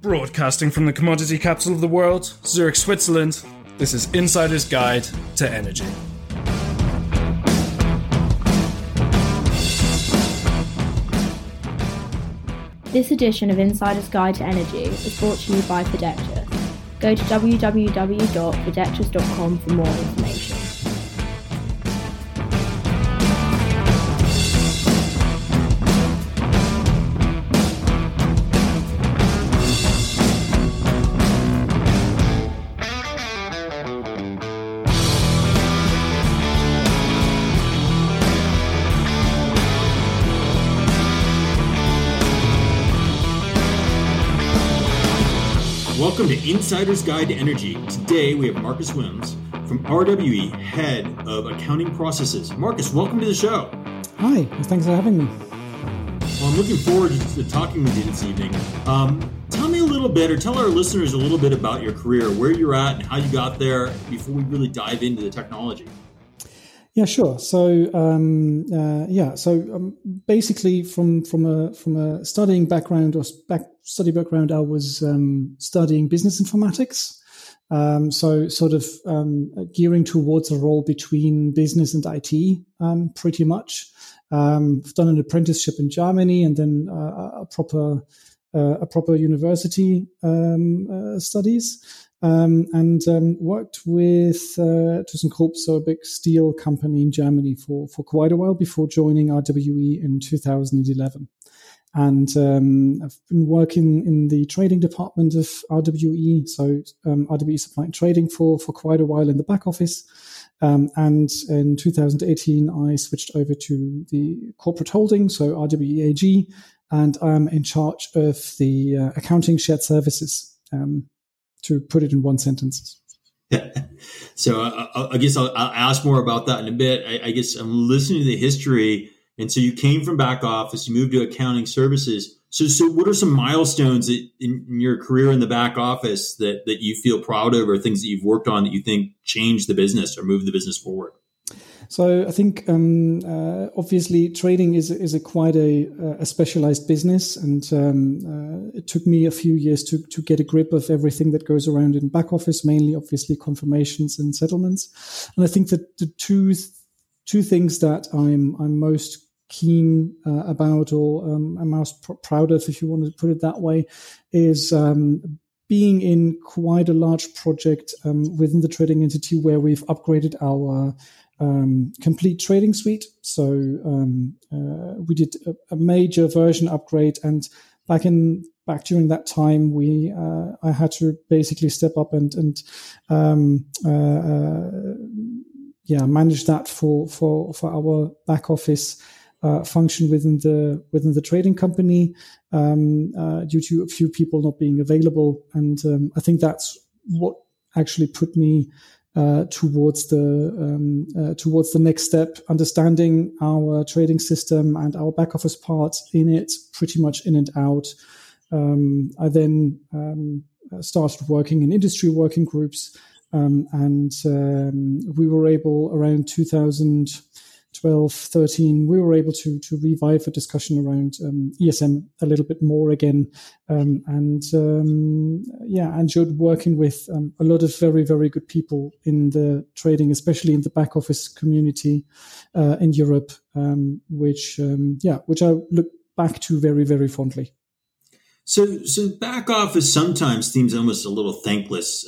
Broadcasting from the commodity capital of the world, Zurich, Switzerland, this is Insider's Guide to Energy. This edition of Insider's Guide to Energy is brought to you by Fidectus. Go to www.fidectus.com for more information. Welcome to Insider's Guide to Energy. Today we have Marcus Wims from RWE, Head of Accounting Processes. Marcus, welcome to the show. Hi, thanks for having me. Well, I'm looking forward to talking with you this evening. Um, tell me a little bit, or tell our listeners a little bit about your career, where you're at, and how you got there before we really dive into the technology. Yeah, sure. So, um, uh, yeah, so um, basically, from from a from a studying background or back study background, I was um, studying business informatics. Um, so, sort of um, gearing towards a role between business and IT, um, pretty much. I've done an apprenticeship in Germany and then uh, a proper a proper university uh, studies um, and um, worked with uh, ThyssenKrupp, so a big steel company in Germany, for for quite a while before joining RWE in 2011. And um, I've been working in the trading department of RWE, so um, RWE supply and trading for for quite a while in the back office. Um, and in 2018, I switched over to the corporate holding, so RWE AG, and I'm in charge of the uh, accounting shared services. Um, to put it in one sentence. so uh, I guess I'll, I'll, ask more about that in a bit. I, I, guess I'm listening to the history, and so you came from back office, you moved to accounting services. So, so what are some milestones in, in your career in the back office that that you feel proud of, or things that you've worked on that you think changed the business or moved the business forward? So I think um, uh, obviously trading is is a quite a, a specialized business, and um, uh, it took me a few years to to get a grip of everything that goes around in back office, mainly obviously confirmations and settlements. And I think that the two two things that I'm I'm most keen uh, about, or um, I'm most pr- proud of, if you want to put it that way, is um, being in quite a large project um, within the trading entity where we've upgraded our um, complete trading suite. So um, uh, we did a, a, major version upgrade, and back in back during that time, we uh, I had to basically step up and and um, uh, uh yeah manage that for for for our back office. Uh, function within the within the trading company um, uh, due to a few people not being available, and um, I think that's what actually put me uh, towards the um, uh, towards the next step, understanding our trading system and our back office part in it, pretty much in and out. Um, I then um, started working in industry working groups, um, and um, we were able around 2000. 12, 13, we were able to to revive a discussion around um, ESM a little bit more again, um, and um, yeah, I enjoyed working with um, a lot of very very good people in the trading, especially in the back office community uh, in Europe, um, which um, yeah, which I look back to very very fondly. So, so back office sometimes seems almost a little thankless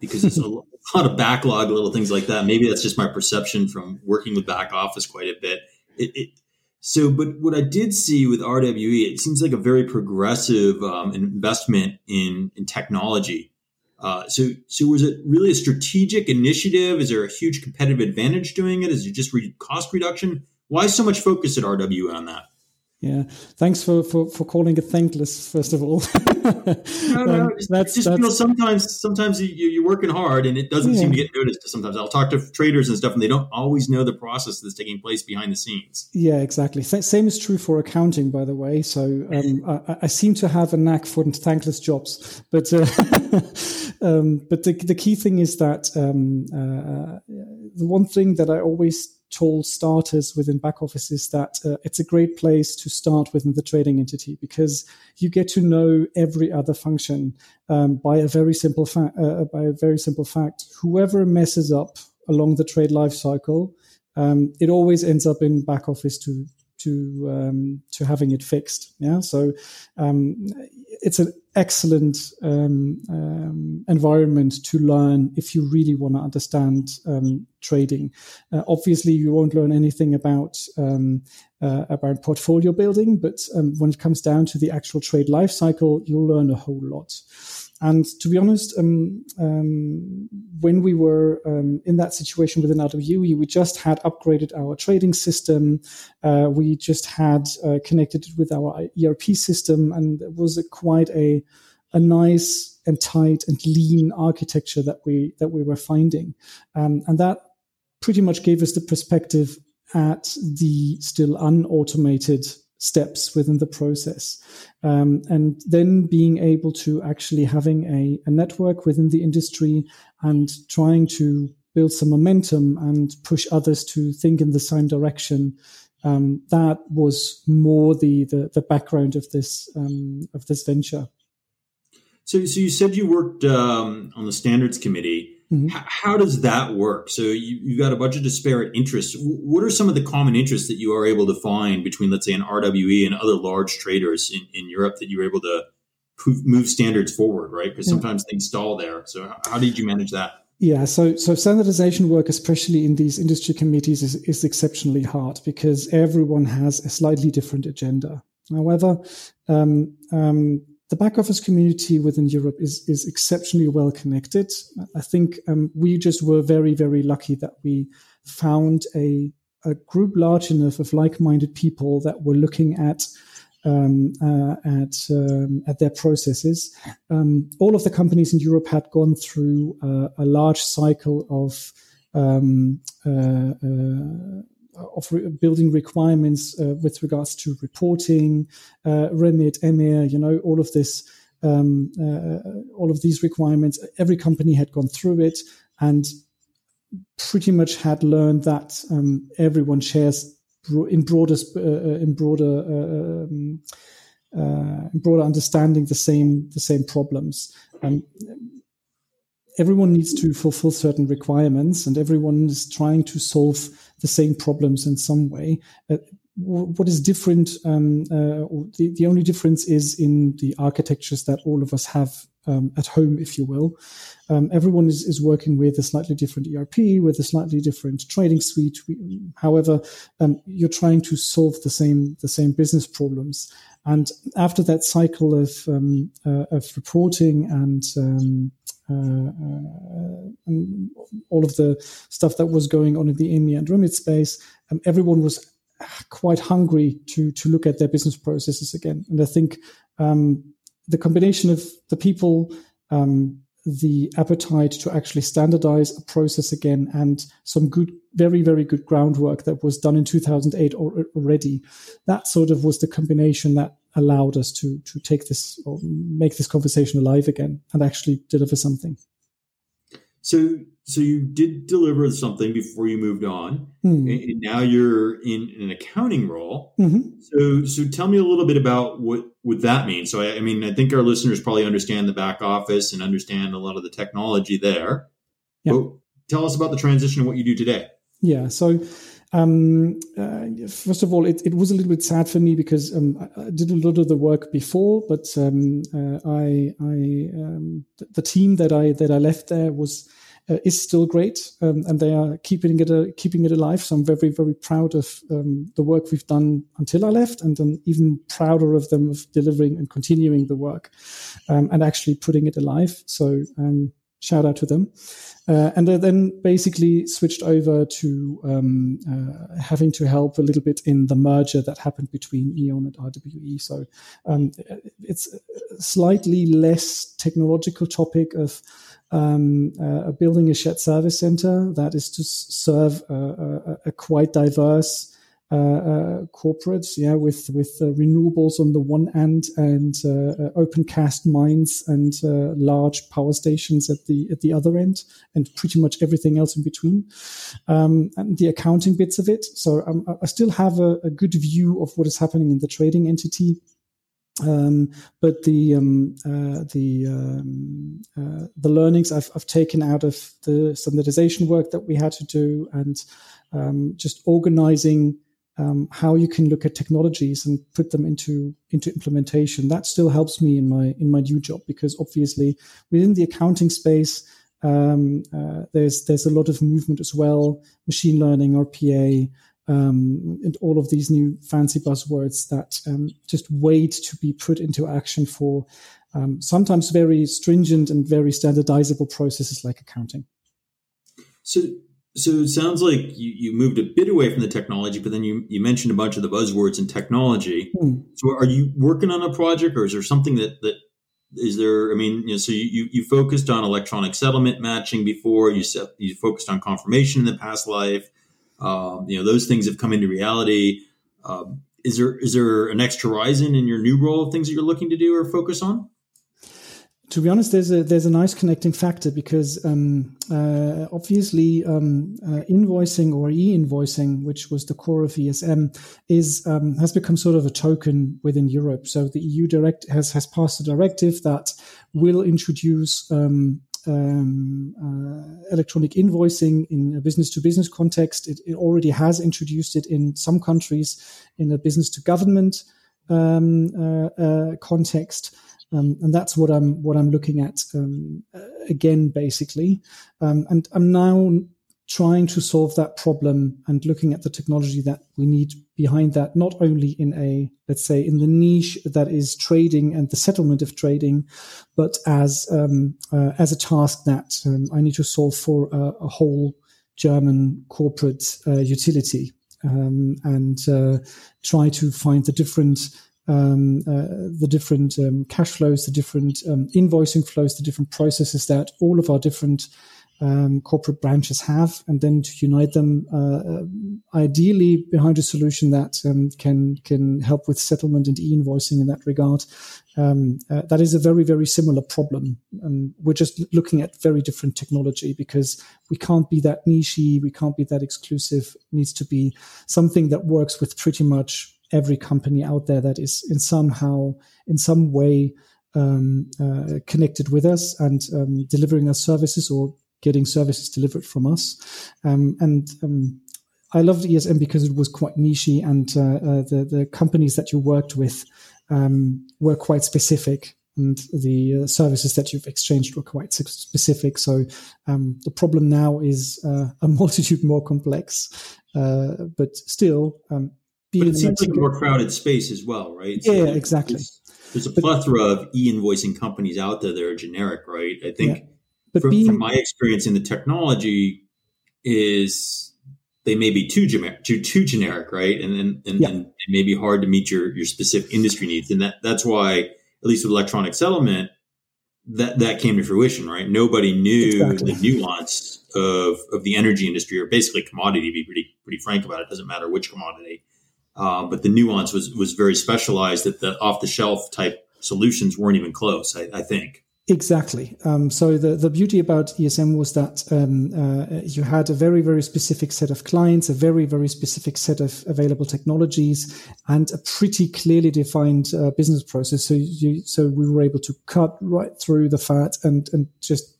because it's a a lot of backlog, little things like that. Maybe that's just my perception from working with back office quite a bit. It, it, so, but what I did see with RWE, it seems like a very progressive um, investment in in technology. Uh, so, so was it really a strategic initiative? Is there a huge competitive advantage doing it? Is it just re- cost reduction? Why so much focus at RWE on that? Yeah, thanks for, for, for calling it thankless. First of all, no, no, um, just, that's, just that's, sometimes sometimes you, are working hard and it doesn't yeah. seem to get noticed. Sometimes I'll talk to traders and stuff, and they don't always know the process that's taking place behind the scenes. Yeah, exactly. same is true for accounting, by the way. So um, I, I, seem to have a knack for thankless jobs, but uh, um, but the the key thing is that um, uh, uh, the one thing that I always told starters within back offices that uh, it's a great place to start within the trading entity because you get to know every other function um, by a very simple fa- uh, by a very simple fact. Whoever messes up along the trade life cycle, um, it always ends up in back office to to um, to having it fixed. Yeah, so um, it's an excellent um, um environment to learn if you really want to understand um, trading. Uh, obviously, you won't learn anything about um, uh, about portfolio building, but when it comes down to the actual trade life cycle, you'll learn a whole lot. And to be honest, um, um, when we were um, in that situation within RWE, we just had upgraded our trading system. Uh, we just had uh, connected it with our ERP system, and it was a, quite a a nice and tight and lean architecture that we that we were finding, um, and that pretty much gave us the perspective at the still unautomated steps within the process. Um, and then being able to actually having a, a network within the industry and trying to build some momentum and push others to think in the same direction. Um, that was more the, the, the background of this um, of this venture. So, so you said you worked um, on the standards committee. Mm-hmm. H- how does that work? So you, you've got a bunch of disparate interests. What are some of the common interests that you are able to find between, let's say, an RWE and other large traders in, in Europe that you're able to move standards forward, right? Because sometimes yeah. things stall there. So how did you manage that? Yeah, so so standardization work, especially in these industry committees, is, is exceptionally hard because everyone has a slightly different agenda. However, um, um, the back office community within Europe is is exceptionally well connected. I think um, we just were very very lucky that we found a a group large enough of like-minded people that were looking at um, uh, at um, at their processes. Um, all of the companies in Europe had gone through uh, a large cycle of um, uh, uh of re- building requirements uh, with regards to reporting, uh, remit, EMIR, you know, all of this, um, uh, all of these requirements. Every company had gone through it and pretty much had learned that um, everyone shares in broader uh, uh, in broader uh, um, in broader understanding the same the same problems. Um, everyone needs to fulfill certain requirements and everyone is trying to solve the same problems in some way. Uh, what is different, um, uh, the, the only difference is in the architectures that all of us have um, at home, if you will. Um, everyone is, is working with a slightly different ERP, with a slightly different trading suite. We, however, um, you're trying to solve the same the same business problems. And after that cycle of um, uh, of reporting and um, uh, uh, all of the stuff that was going on in the EMIR and remit space, um, everyone was quite hungry to to look at their business processes again. And I think um, the combination of the people, um, the appetite to actually standardize a process again, and some good, very very good groundwork that was done in 2008 already, that sort of was the combination that allowed us to to take this or make this conversation alive again and actually deliver something. So, so you did deliver something before you moved on, mm. and now you're in an accounting role. Mm-hmm. So, so tell me a little bit about what what that means. So, I, I mean, I think our listeners probably understand the back office and understand a lot of the technology there. Yeah. But tell us about the transition and what you do today. Yeah. So, um, uh, first of all, it, it, was a little bit sad for me because um, I did a lot of the work before, but um, uh, I, I um, the team that I that I left there was uh, is still great, um, and they are keeping it uh, keeping it alive. So I'm very very proud of um, the work we've done until I left, and I'm even prouder of them of delivering and continuing the work, and actually putting it alive. So shout out to them. Uh, and I then basically switched over to um, uh, having to help a little bit in the merger that happened between E.ON and RWE. So um, it's a slightly less technological topic of um, uh, building a shared service center that is to serve a, a, a quite diverse uh, uh, corporates, yeah, with with uh, renewables on the one end and uh, open cast mines and large power stations at the at the other end, and pretty much everything else in between, um, and the accounting bits of it. So um, I still have a, a good view of what is happening in the trading entity. Um, but the um, uh, the um, uh, the learnings I've, I've, taken out of the standardization work that we had to do and um, just organizing um, how you can look at technologies and put them into into implementation. That still helps me in my in my new job because obviously within the accounting space, um, uh, there's there's a lot of movement as well, machine learning, RPA, um, and all of these new fancy buzzwords that um, just wait to be put into action for um, sometimes very stringent and very standardizable processes like accounting. So so it sounds like you, you moved a bit away from the technology, but then you, you mentioned a bunch of the buzzwords in technology. Hmm. So are you working on a project or is there something that, that is there, I mean, you know, so you, you focused on electronic settlement matching before you set, you focused on confirmation in the past life. Um, you know, those things have come into reality. Um, is there, is there an next horizon in your new role of things that you're looking to do or focus on? To be honest, there's a there's a nice connecting factor because um, uh, obviously um, uh, invoicing or e-invoicing, which was the core of ESM, is um, has become sort of a token within Europe. So the EU direct has has passed a directive that will introduce um, um, uh, electronic invoicing in a business to business context. It, it, already has introduced it in some countries in a business to government um, uh, uh, context. Um, and that's what I'm what I'm looking at um, uh, again, basically. Um, and I'm now trying to solve that problem and looking at the technology that we need behind that, not only in a let's say in the niche that is trading and the settlement of trading, but as um, uh, as a task that um, I need to solve for a, a whole German corporate uh, utility. Um, and uh, try to find the different um, uh, the different um, cash flows, the different um, invoicing flows, the different processes that all of our different um, corporate branches have, and then to unite them, uh, uh, ideally behind a solution that um, can can help with settlement and e-invoicing in that regard. Um, uh, that is a very very similar problem. we're just looking at very different technology because we can't be that nichey, we can't be that exclusive. It needs to be something that works with pretty much every company out there that is in somehow in some way um, uh, connected with us and um, delivering us services or getting services delivered from us. Um, and um, I loved ESM because it was quite nichey, and uh, uh, the the companies that you worked with um, were quite specific. And the uh, services that you've exchanged were quite specific. So um, the problem now is uh, a multitude more complex, uh, but still but it seems like a more crowded space as well, right? So yeah, exactly. There's, there's a plethora of e-invoicing companies out there that are generic, right? I think yeah. from, being, from, my experience in the technology is they may be too generic, too, too generic, right? And then and, yeah. and, it may be hard to meet your your specific industry needs, and that that's why at least with electronic settlement, that that came to fruition, right? Nobody knew exactly. the nuance of of the energy industry or basically commodity. To be pretty pretty frank about it, doesn't matter which commodity uh, but the nuance was was very specialized that the off the shelf type solutions weren't even close. I, I think. Exactly. Um, so the, the beauty about ESM was that um, uh, you had a very, very specific set of clients, a very, very specific set of available technologies, and a pretty clearly defined uh, business process. So you, so we were able to cut right through the fat and and just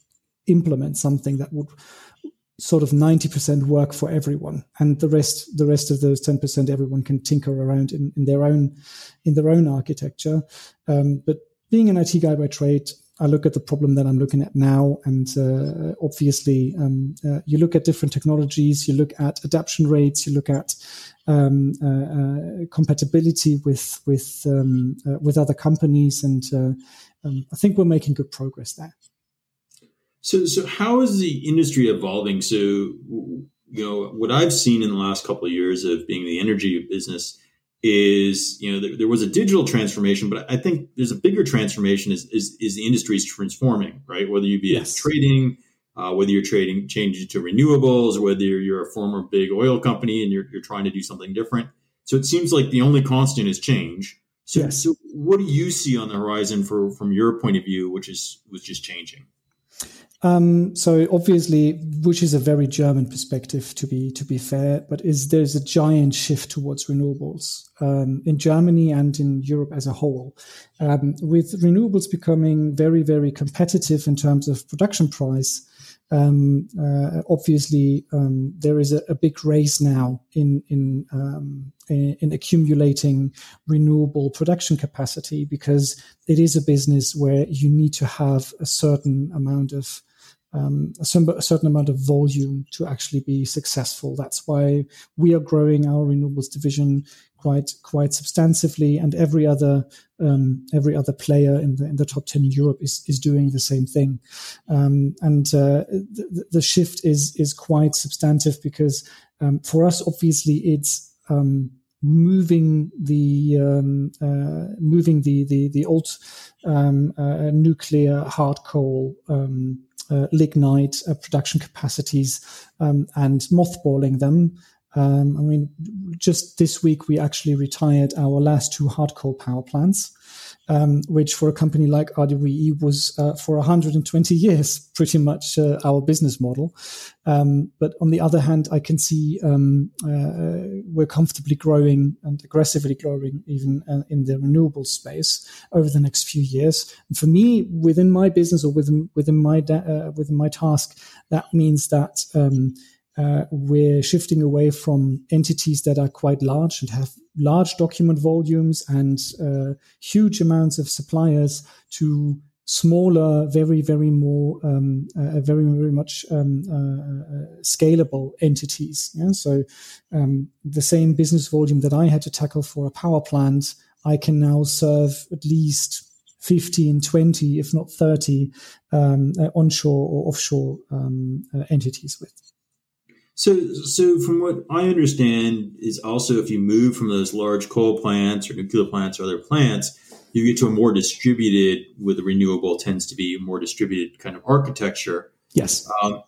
implement something that would sort of 90% work for everyone and the rest the rest of those 10% everyone can tinker around in, in their own in their own architecture um, but being an IT guy by trade I look at the problem that I'm looking at now, and uh, obviously, um, uh, you look at different technologies, you look at adoption rates, you look at um, uh, uh compatibility with with um, uh, with other companies, and uh, um, I think we're making good progress there. So, so how is the industry evolving? So, you know, what I've seen in the last couple of years of being the energy business is, you know, there, there was a digital transformation, but I think there's a bigger transformation is, is, is the industry is transforming, right? Whether you be yes. trading, uh, whether you're trading changes to renewables, whether you're a former big oil company and you're, you're trying to do something different. So it seems like the only constant is change. So, yes. so what do you see on the horizon for from your point of view, which is was just changing? Um, so obviously, which is a very German perspective to be to be fair, but is there's a giant shift towards renewables um, in Germany and in Europe as a whole, um, with renewables becoming very very competitive in terms of production price. Um, uh, obviously, um, there is a, a, big race now in in, um, in, in accumulating renewable production capacity because it is a business where you need to have a certain amount of um, a, certain amount of volume to actually be successful. That's why we are growing our renewables division quite quite substantively, and every other um, every other player in the in the top ten in Europe is is doing the same thing. Um, and uh, the, the, shift is is quite substantive because um, for us, obviously, it's um, moving the um, uh, moving the the the old um, uh, nuclear hard coal um, lignite uh, production capacities um, and mothballing them. Um, I mean, just this week we actually retired our last two hard coal power plants um, which for a company like RWE was uh, for 120 years pretty much uh, our business model. Um, but on the other hand, I can see um, uh, we're comfortably growing and aggressively growing even uh, in the renewable space over the next few years. And for me, within my business or within within my da- uh, within my task, that means that. Uh, we're shifting away from entities that are quite large and have large document volumes and uh, huge amounts of suppliers to smaller, very, very more, um, uh, very, very much um, uh, uh, scalable entities. Yeah? So um, the same business volume that I had to tackle for a power plant, I can now serve at least 15, 20, if not 30 um, uh, onshore or offshore um, entities with. So, so from what I understand is also if you move from those large coal plants or nuclear plants or other plants, you get to a more distributed, with the renewable tends to be a more distributed kind of architecture. Yes. Um,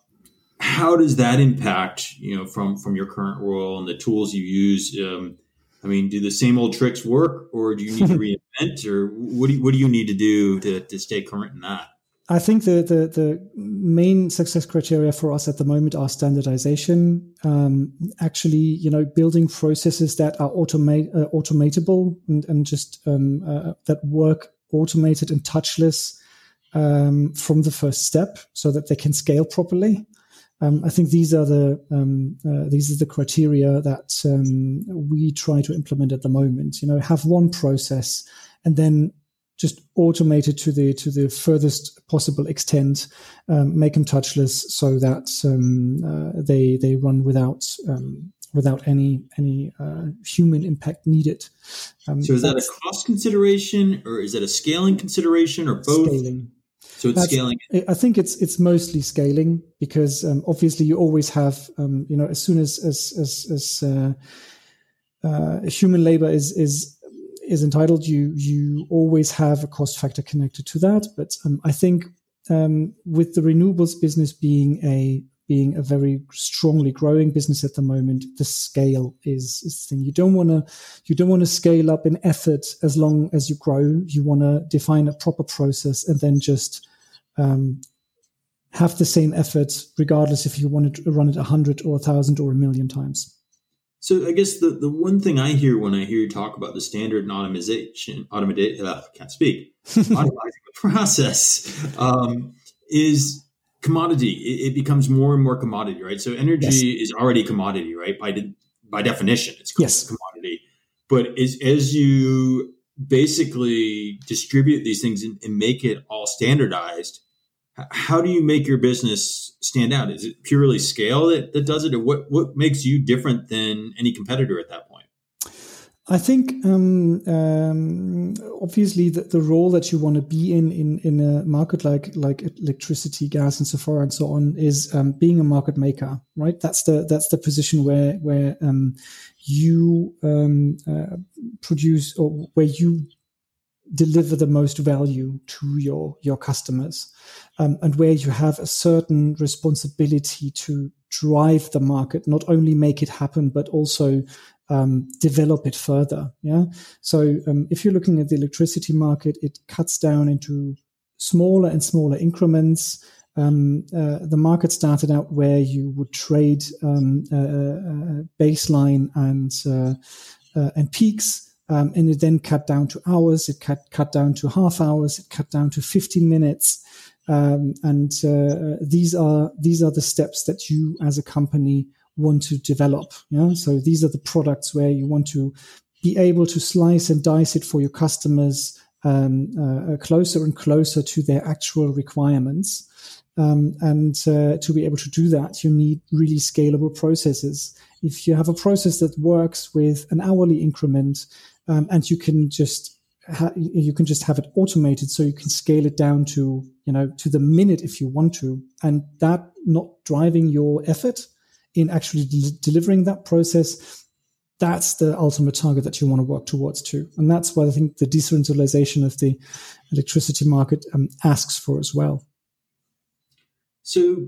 how does that impact, you know, from from your current role and the tools you use? Um, I mean, do the same old tricks work, or do you need to reinvent, or what do you, what do you need to do to, to stay current in that? I think the, the, the main success criteria for us at the moment are standardization. Um, actually, you know, building processes that are automate uh, automatable and, and just um, uh, that work automated and touchless um, from the first step, so that they can scale properly. Um, I think these are the um, uh, these are the criteria that um, we try to implement at the moment. You know, have one process and then just automate it to the to the furthest possible extent, um, make them touchless so that um, uh, they they run without um, without any any uh, human impact needed. Um, so is that a cost consideration or is that a scaling consideration or both? Scaling. So it's That's, scaling. I think it's it's mostly scaling because um, obviously you always have um, you know as soon as as as, as uh, uh, human labor is is is entitled, you you always have a cost factor connected to that. But um, I think um, with the renewables business being a being a very strongly growing business at the moment, the scale is, is the thing. You don't want to you don't want to scale up in effort as long as you grow. You want to define a proper process and then just um, have the same effort regardless if you want to run it a hundred or a thousand or a million times. So I guess the, the one thing I hear when I hear you talk about the standard and automation, automation, uh, can't speak, automation process um, is commodity. It, it, becomes more and more commodity, right? So energy yes. is already commodity, right? By de- by definition, it's yes. commodity. But as, as you basically distribute these things and, and make it all standardized, how do you make your business stand out? Is it purely scale that, that does it, or what what makes you different than any competitor at that point? I think um, um, obviously the, the, role that you want to be in, in in a market like like electricity, gas, and so far and so on is um, being a market maker, right? That's the that's the position where where um, you um, uh, produce or where you deliver the most value to your your customers, um, and where you have a certain responsibility to drive the market, not only make it happen, but also um, develop it further. Yeah. So um, if you're looking at the electricity market, it cuts down into smaller and smaller increments. Um, uh, the market started out where you would trade um, uh, uh, baseline and uh, uh, and peaks. Um, and it then cut down to hours. It cut cut down to half hours. It cut down to 15 minutes. Um, and uh, these are these are the steps that you as a company want to develop. Yeah. So these are the products where you want to be able to slice and dice it for your customers um, uh, closer and closer to their actual requirements. Um, and uh, to be able to do that, you need really scalable processes. If you have a process that works with an hourly increment, um, and you can just ha- you can just have it automated, so you can scale it down to you know to the minute if you want to, and that not driving your effort in actually de- delivering that process. That's the ultimate target that you want to work towards too, and that's what I think the decentralization of the electricity market um, asks for as well. So,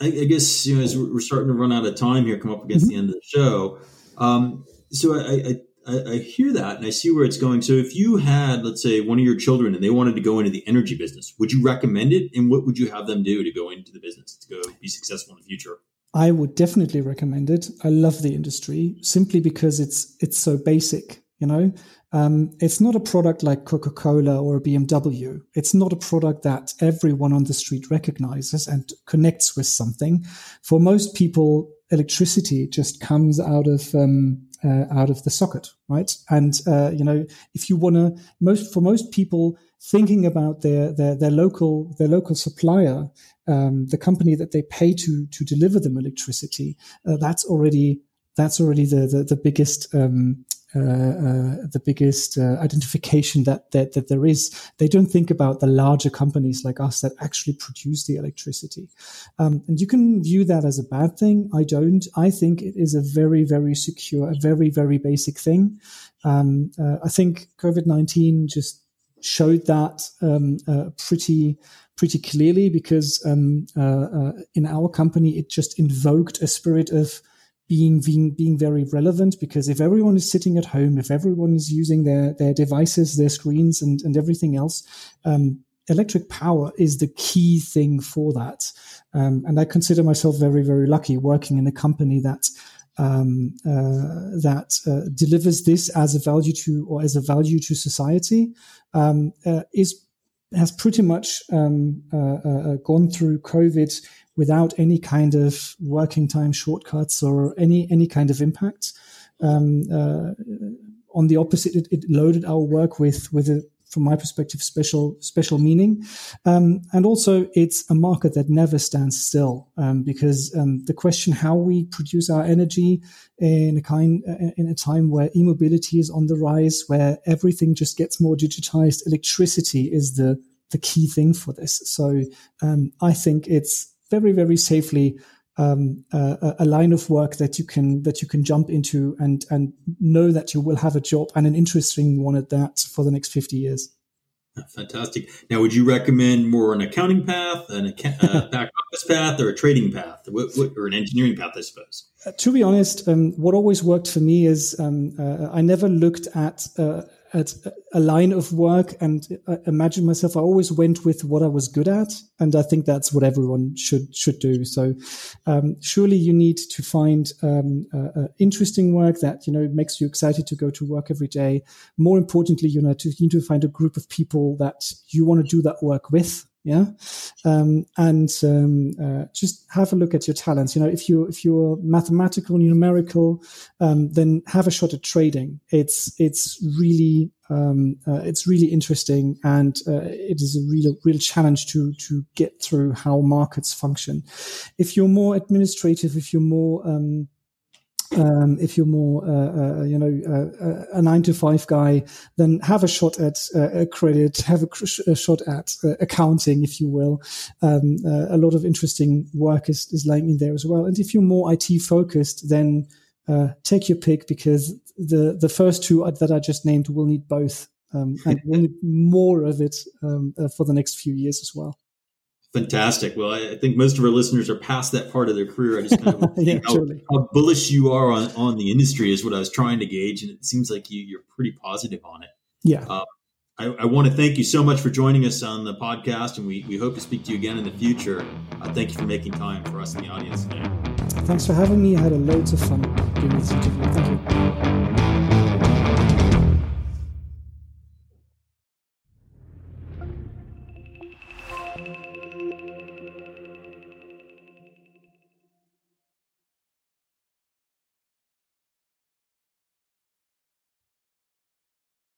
I, I, guess you know as we're starting to run out of time here, come up against mm-hmm. the end of the show. Um, so I, I, I hear that and I see where it's going. So if you had, let's say, one of your children and they wanted to go into the energy business, would you recommend it? And what would you have them do to go into the business to go be successful in the future? I would definitely recommend it. I love the industry simply because it's it's so basic. You know, um, it's not a product like Coca Cola or BMW. It's not a product that everyone on the street recognizes and connects with something. For most people, electricity just comes out of um, uh, out of the socket, right? And uh, you know, if you want to, most for most people, thinking about their their their local their local supplier, um, the company that they pay to to deliver them electricity, uh, that's already that's already the the, the biggest um, the biggest uh, identification that, that that there is. They don't think about the larger companies like us that actually produce the electricity, um, and you can view that as a bad thing. I don't. I think it is a very very secure, a very very basic thing. Um, uh, I think COVID nineteen just showed that um, uh, pretty pretty clearly because um, uh, in our company it just invoked a spirit of being, being being very relevant because if everyone is sitting at home, if everyone is using their their devices, their screens, and and everything else, um, electric power is the key thing for that. Um, and I consider myself very very lucky working in a company that um, uh, that uh, delivers this as a value to or as a value to society um, uh, is has pretty much um, uh, uh, gone through COVID without any kind of working time shortcuts or any any kind of impact. Um, uh, on the opposite, it, it, loaded our work with with a, from my perspective, special special meaning, um, and also it's a market that never stands still um, because um, the question how we produce our energy in a kind in a time where e-mobility is on the rise, where everything just gets more digitized, electricity is the the key thing for this. So um, I think it's very very safely um, uh, a line of work that you can that you can jump into and and know that you will have a job and an interesting one at that for the next 50 years. Fantastic. Now would you recommend more an accounting path an account, uh, back office path or a trading path? What, what, or an engineering path i suppose? Uh, to be honest um, what always worked for me is um, uh, i never looked at uh, at a line of work and imagine myself. I always went with what I was good at, and I think that's what everyone should should do. So, um, surely you need to find um, uh, uh, interesting work that you know makes you excited to go to work every day. More importantly, you know, to, you need to find a group of people that you want to do that work with yeah? Um, and um, uh, just have a look at your talents. You know if you if you're mathematical numerical um, then have a shot at trading. It's it's really um, uh, it's really interesting and uh, it is a real real challenge to to get through how markets function. If you're more administrative if you're more um, if you're more, uh, uh, you know, uh, uh, a nine to five guy, then have a shot at uh, credit, have a, a shot at uh, accounting, if you will. Um, a lot of interesting work is, is lying in there as well. And if you're more IT focused, then take your pick because the the first two that I just named will need both um, and we'll need more of it um, for the next few years as well. Fantastic. Well, I think most of our listeners are past that part of their career. I just kind of yeah, how, how, bullish you are on, on the industry is what I was trying to gauge, and it seems like you, you're pretty positive on it. Yeah. Uh, I, I, want to thank you so much for joining us on the podcast, and we, we hope to speak to you again in the future. Uh, thank you for making time for us in the audience today. Thanks for having me. I had a loads of fun doing this interview. Thank you.